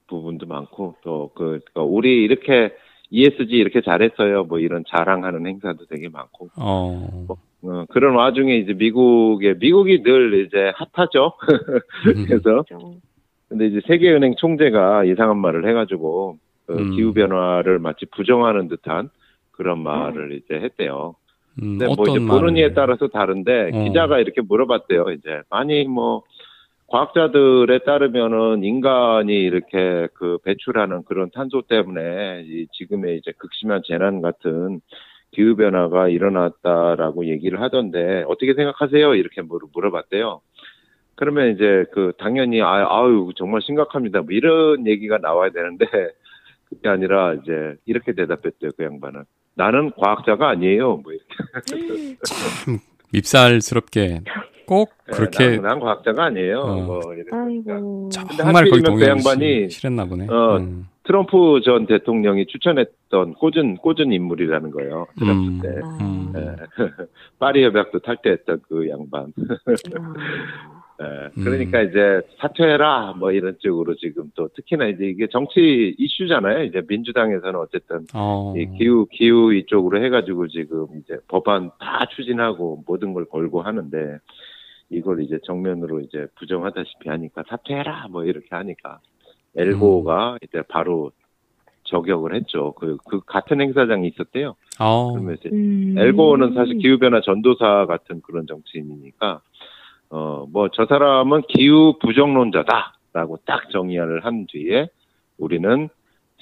부분도 많고 또그 우리 이렇게 ESG 이렇게 잘했어요. 뭐 이런 자랑하는 행사도 되게 많고. 어. 어, 그런 와중에 이제 미국의 미국이 늘 이제 핫하죠. 그래서 그죠? 근데 이제 세계은행 총재가 이상한 말을 해가지고 그 음. 기후 변화를 마치 부정하는 듯한 그런 말을 이제 했대요. 음, 근데 뭐 이제 어떤 보는 이에 말을? 따라서 다른데 어. 기자가 이렇게 물어봤대요. 이제 아니 뭐 과학자들에 따르면은 인간이 이렇게 그 배출하는 그런 탄소 때문에 이 지금의 이제 극심한 재난 같은 기후 변화가 일어났다라고 얘기를 하던데 어떻게 생각하세요? 이렇게 물- 물어봤대요. 그러면 이제 그 당연히 아, 아유 정말 심각합니다. 뭐 이런 얘기가 나와야 되는데 그게 아니라 이제 이렇게 대답했대요. 그 양반은 나는 과학자가 아니에요. 뭐 이렇게. 참 밉살스럽게 꼭 그렇게 네, 난, 난 과학자가 아니에요. 어. 뭐 이렇게. 아이고. 정말 거기 하필이면 그 양반이 싫었나 보네. 어, 음. 트럼프 전 대통령이 추천했던 꽂은 꽂은 인물이라는 거예요. 음. 트럼프 때. 아, 음. 예. 파리 협약도 탈퇴했던 그 양반. 아, 예. 그러니까 이제 사퇴해라 뭐 이런 쪽으로 지금 또 특히나 이제 이게 정치 이슈잖아요. 이제 민주당에서는 어쨌든 어. 이 기후 기후 이쪽으로 해가지고 지금 이제 법안 다 추진하고 모든 걸 걸고 하는데 이걸 이제 정면으로 이제 부정하다시피 하니까 사퇴해라 뭐 이렇게 하니까 엘고가 이제 바로 저격을 했죠. 그, 그 같은 행사장이 있었대요. 어. 그러면 이제 음. 엘고는 사실 기후변화 전도사 같은 그런 정치인이니까, 어, 뭐, 저 사람은 기후 부정론자다라고 딱 정의를 한 뒤에 우리는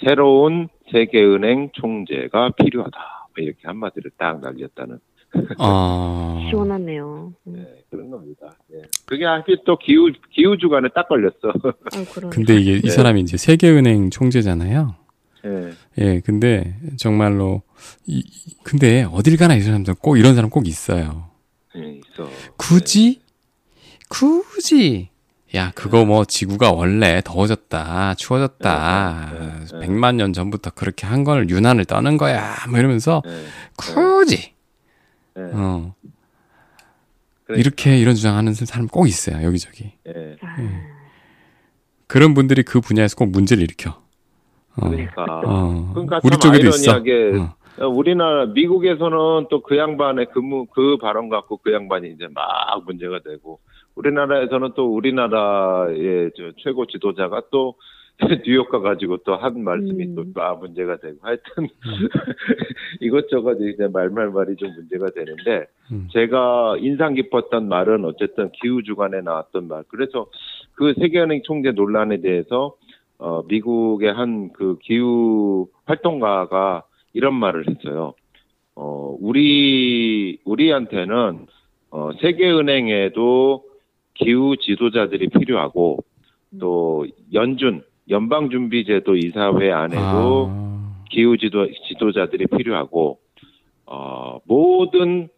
새로운 세계은행 총재가 필요하다. 뭐 이렇게 한마디를 딱 날렸다는, 아. 시원하네요. 음. 네, 그런 겁니다. 예. 그게 하필 또 기후, 기후 주간에 딱 걸렸어. 그러네. 근데 이게 이 네. 사람이 이제 세계은행 총재잖아요. 예. 예, 근데 정말로 이 이- 근데 어딜 가나 이 사람들 꼭 이런 사람 꼭 있어요. 예, 있어. 굳이 굳이 야 그거 뭐 지구가 원래 더워졌다 추워졌다 네, 네, 네. 백만 년 전부터 그렇게 한 걸 유난을 떠는 거야 뭐 이러면서 예. 굳이 예. 어 그러니까, 이렇게 이런 주장하는 사람 꼭 있어요 여기저기 예. 아, 그런 분들이 그 분야에서 꼭 문제를 일으켜 어, 그러니까. 어. 그러니까 우리 참 쪽에도 있어 아이러니하게 어. 어, 우리나라 미국에서는 또 그 양반의 근무 그 발언 갖고 그 양반이 이제 막 문제가 되고 우리나라에서는 또 우리나라의 저 최고 지도자가 또 뉴욕 가 가지고 또 한 말씀이 음. 또막 문제가 되고 하여튼 이것저것 이제 말말말이 좀 문제가 되는데 음. 제가 인상 깊었던 말은 어쨌든 기후 주간에 나왔던 말 그래서 그 세계은행 총재 논란에 대해서 어, 미국의 한 그 기후 활동가가 이런 말을 했어요. 어, 우리, 우리한테는, 어, 세계은행에도 기후 지도자들이 필요하고, 또, 연준, 연방준비제도 이사회 안에도 아, 기후 지도, 지도자들이 필요하고, 어, 모든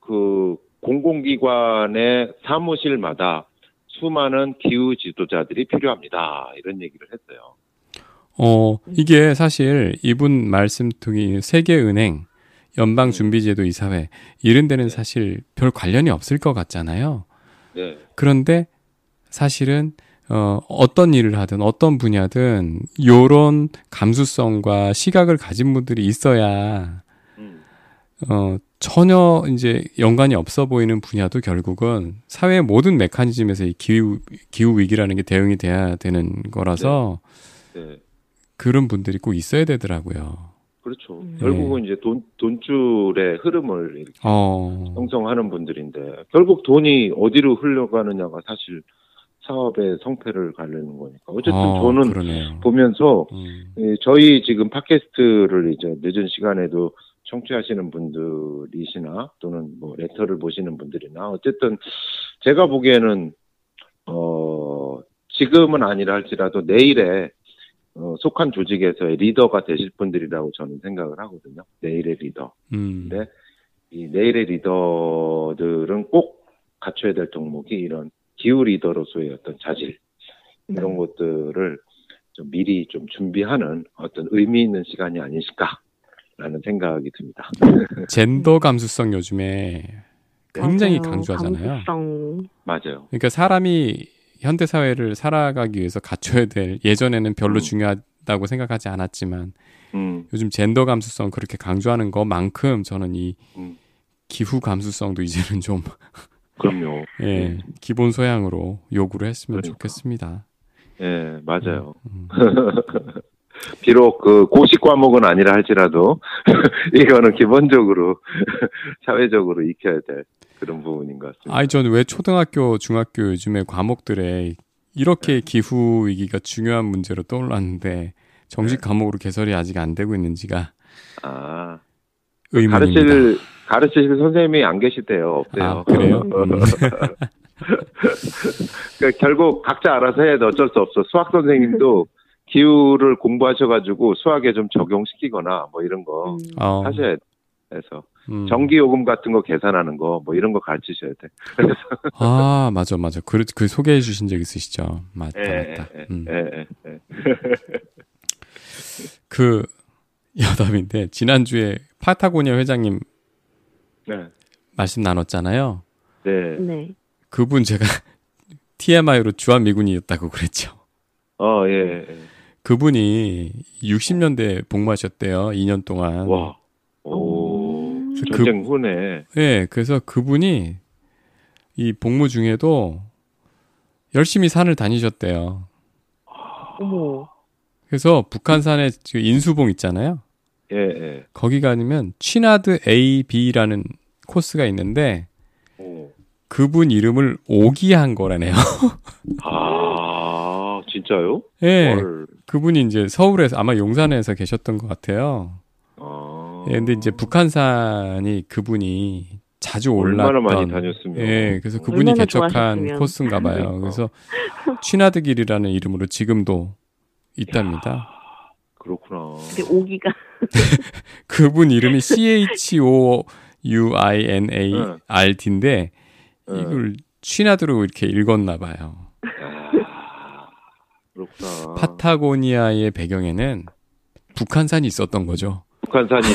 그 공공기관의 사무실마다 수많은 기후 지도자들이 필요합니다. 이런 얘기를 했어요. 어, 이게 사실 이분 말씀 통이 세계은행, 연방준비제도 이사회 이런 데는 사실 별 관련이 없을 것 같잖아요. 네. 그런데 사실은 어, 어떤 일을 하든 어떤 분야든 요런 감수성과 시각을 가진 분들이 있어야 음, 어, 전혀 이제 연관이 없어 보이는 분야도 결국은 사회의 모든 메커니즘에서 이 기후 기후 위기라는 게 대응이 돼야 되는 거라서 네. 그런 분들이 꼭 있어야 되더라고요. 그렇죠. 음. 결국은 이제 돈, 돈줄의 흐름을 이렇게 어. 형성하는 분들인데, 결국 돈이 어디로 흘러가느냐가 사실 사업의 성패를 가르는 거니까. 어쨌든 어, 저는 그러네요. 보면서, 음. 이 저희 지금 팟캐스트를 이제 늦은 시간에도 청취하시는 분들이시나, 또는 뭐 레터를 보시는 분들이나, 어쨌든 제가 보기에는, 어, 지금은 아니라 할지라도 내일에 어, 속한 조직에서의 리더가 되실 분들이라고 저는 생각을 하거든요. 내일의 리더. 음. 네. 이 내일의 리더들은 꼭 갖춰야 될 덕목이 이런 기후 리더로서의 어떤 자질 이런 음. 것들을 좀 미리 좀 준비하는 어떤 의미 있는 시간이 아니실까라는 생각이 듭니다. 젠더 감수성 요즘에 굉장히 맞아요. 강조하잖아요. 감수성. 맞아요. 그러니까 사람이 현대 사회를 살아가기 위해서 갖춰야 될 예전에는 별로 음. 중요하다고 생각하지 않았지만 음, 요즘 젠더 감수성 그렇게 강조하는 것만큼 저는 이 음. 기후 감수성도 이제는 좀 그럼요. 예, 기본 소양으로 요구를 했으면 그러니까. 좋겠습니다. 예, 맞아요. 음. 비록 그 고시 과목은 아니라 할지라도 이거는 기본적으로 사회적으로 익혀야 될 그런 부분인 것 같습니다. 아니 저는 왜 초등학교, 중학교 요즘에 과목들에 이렇게 기후 위기가 중요한 문제로 떠올랐는데 정식 네. 과목으로 개설이 아직 안 되고 있는지가 아, 의문입니다. 가르칠 가르치실 선생님이 안 계시대요. 없대요. 아, 그래요? 음. 그러니까 결국 각자 알아서 해야 돼. 어쩔 수 없어. 수학 선생님도 기후를 공부하셔가지고 수학에 좀 적용시키거나 뭐 이런 거 음. 어, 하셔야 돼서 음. 전기 요금 같은 거 계산하는 거 뭐 이런 거 가르치셔야 돼. 그래서 아, 맞아, 맞아. 그, 그 소개해 주신 적 있으시죠? 맞다, 예, 맞다. 예, 음. 예, 예, 예. 그 여담인데 지난주에 파타고니아 회장님 네. 말씀 나눴잖아요. 네. 네. 그분 제가 TMI로 주한 미군이었다고 그랬죠. 어, 예. 예. 그분이 60년대 복무하셨대요. 2년 동안. 와. 오. 음. 그- 전쟁 후네. 네, 그래서 그분이 이 복무 중에도 열심히 산을 다니셨대요. 어머. 그래서 북한산에 그 인수봉 있잖아요. 예, 예. 거기 가면 취나드 A, B라는 코스가 있는데 오. 그분 이름을 오기한 거라네요. 아, 진짜요? 예. 헐. 그분이 이제 서울에서 아마 용산에서 계셨던 것 같아요. 아. 예, 근데 이제 북한산이 그분이 자주 올랐던 얼마나 많이 다녔으면. 예, 그래서 그분이 개척한 좋아하셨으면. 코스인가 봐요. 그래서 취나드 길이라는 이름으로 지금도 있답니다. 그렇구나. 근데 오기가 그분 이름이 C H O U I N A R D인데 응. 이걸 취나드로 이렇게 읽었나 봐요. 아, 그렇구나. 파타고니아의 배경에는 북한산이 있었던 거죠. 북한산이.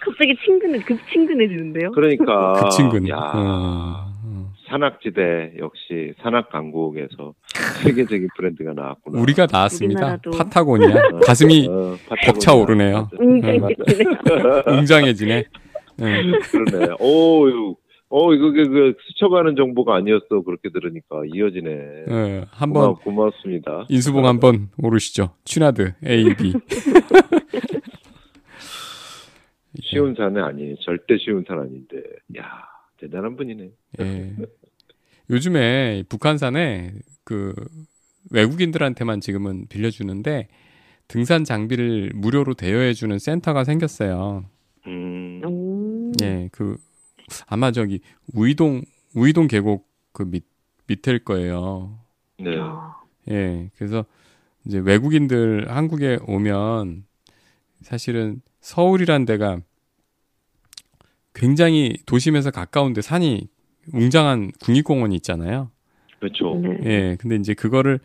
갑자기 친근해 급 친근해지는데요. 그러니까 그 친구는. 야, 어, 어. 산악지대 역시 산악 강국에서 세계적인 브랜드가 나왔구나. 우리가 나왔습니다. 우리나라도. 파타고니아. 가슴이 어, 벅차오르네요. 음, 네, 맞- 웅장해지네. 네. 그러네. 오, 이거- 어 이거 그, 그 스쳐가는 정보가 아니었어. 그렇게 들으니까 이어지네. 네, 한번 고마, 고맙습니다. 인수봉 한 번 오르시죠. 취나드 A, B. 쉬운 산은 아니에요. 절대 쉬운 산 아닌데. 야 대단한 분이네. 예. 요즘에 북한산에 그 외국인들한테만 지금은 빌려주는데 등산 장비를 무료로 대여해주는 센터가 생겼어요. 음, 오. 예, 그 아마 저기 우이동 우이동 계곡 그 밑 밑일 거예요. 네. 야, 예, 그래서 이제 외국인들 한국에 오면 사실은 서울이란 데가 굉장히 도심에서 가까운데 산이 웅장한 국립공원이 있잖아요. 그렇죠. 네. 예, 근데 이제 그거를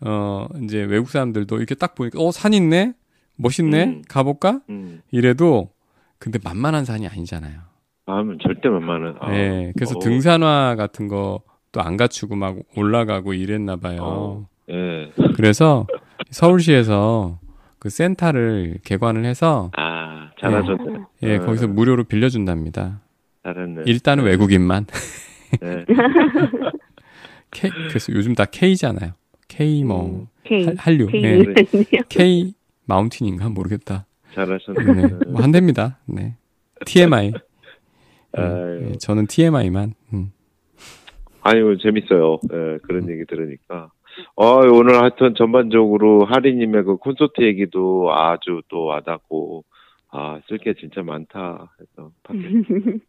어 이제 외국 사람들도 이렇게 딱 보니까 어 산 있네, 멋있네, 음. 가볼까? 음, 이래도 근데 만만한 산이 아니잖아요. 마음은 절대 만만한. 아, 예, 그래서 어, 등산화 같은 거 또 안 갖추고 막 올라가고 이랬나 봐요. 어. 예. 그래서 서울시에서 그 센터를 개관을 해서 아 잘하셨네. 예, 어, 거기서 무료로 빌려준답니다. 잘했네. 일단은 외국인만. 네. K, 그래서 요즘 다 K잖아요. K 뭐 K 할- 한류. K 예. 요 K 마운틴인가 모르겠다. 잘하셨네. 네. 뭐 한답니다. 네. TMI. 예, 아유. 예, 저는 TMI만. 음. 아유 재밌어요. 예, 그런 얘기 들으니까. 어, 오늘 하여튼 전반적으로 하리님의 그 콘서트 얘기도 아주 또 와닿고, 아, 쓸 게 진짜 많다 해서.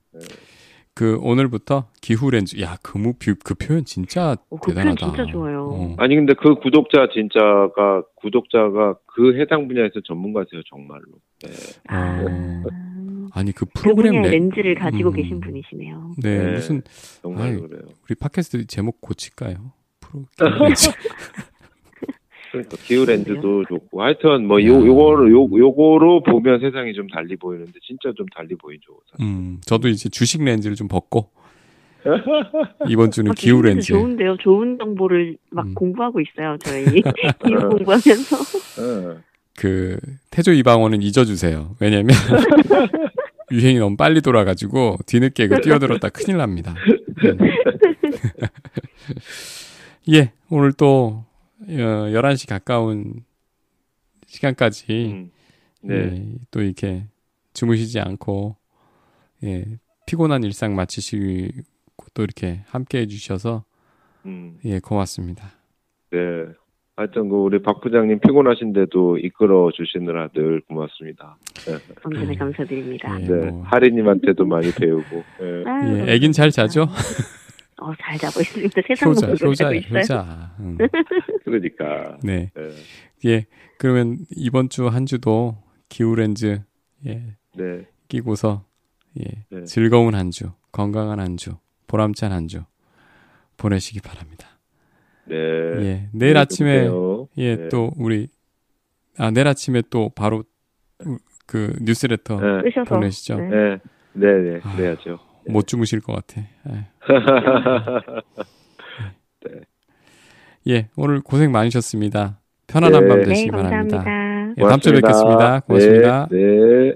그 오늘부터 기후 렌즈. 야, 그, 무, 그, 그 표현 진짜 어, 그 표현 대단하다. 진짜 좋아요. 어. 아니, 근데 그 구독자 진짜가, 구독자가 그 해당 분야에서 전문가세요, 정말로. 예. 아, 어. 아니 그그 프로그램 내, 렌즈를 가지고 음. 계신 분이시네요. 네, 네. 무슨 정말로 아이, 그래요. 우리 팟캐스트 제목 고칠까요? 프로 기후 렌즈. 그러니까 기후 렌즈도 좋고. 하여튼 뭐, 야. 요, 요거로, 요, 요거로 보면 세상이 좀 달리 보이는데, 진짜 좀 달리 보이죠. 사실. 음, 저도 이제 주식 렌즈를 좀 벗고 이번 주는 아, 기후 기후 렌즈. 좋은데요. 좋은 정보를 막 음. 공부하고 있어요. 저희 기후 공부하면서. 예. 그 태조 이방원은 잊어주세요. 왜냐면 유행이 너무 빨리 돌아가지고 뒤늦게 그 뛰어들었다 큰일 납니다. 음. 예, 오늘 또 어, 11시 가까운 시간까지 음. 네. 예, 또 이렇게 주무시지 않고 예, 피곤한 일상 마치시고 또 이렇게 함께 해주셔서 음. 예, 고맙습니다. 네. 하여튼 그 우리 박 부장님 피곤하신데도 이끌어 주시느라 늘 고맙습니다. 언제나 음. 감사드립니다. 예, 네. 뭐. 하리님한테도 많이 배우고. 예. 아유, 예, 애긴 잘 자죠? 어, 잘 자고 있습니다. 세상 효자, 효자. 효자. 음. 그러니까. 네. 예. 예. 그러면 이번 주 한 주도 기후 렌즈 예, 네. 끼고서 예, 네. 즐거운 한 주, 건강한 한 주, 보람찬 한 주 보내시기 바랍니다. 네. 예. 내일 아침에 그래요. 예, 네. 또 우리 아, 내일 아침에 또 바로 우- 그 뉴스레터 네. 보내시죠. 네. 네. 네, 네. 아. 그래야죠. 못 주무실 것 같아. 예. 네. 예, 오늘 고생 많으셨습니다. 편안한 네. 밤 네, 되시기 바랍니다. 감사합니다. 예, 다음 주에 뵙겠습니다. 고맙습니다. 네. 네.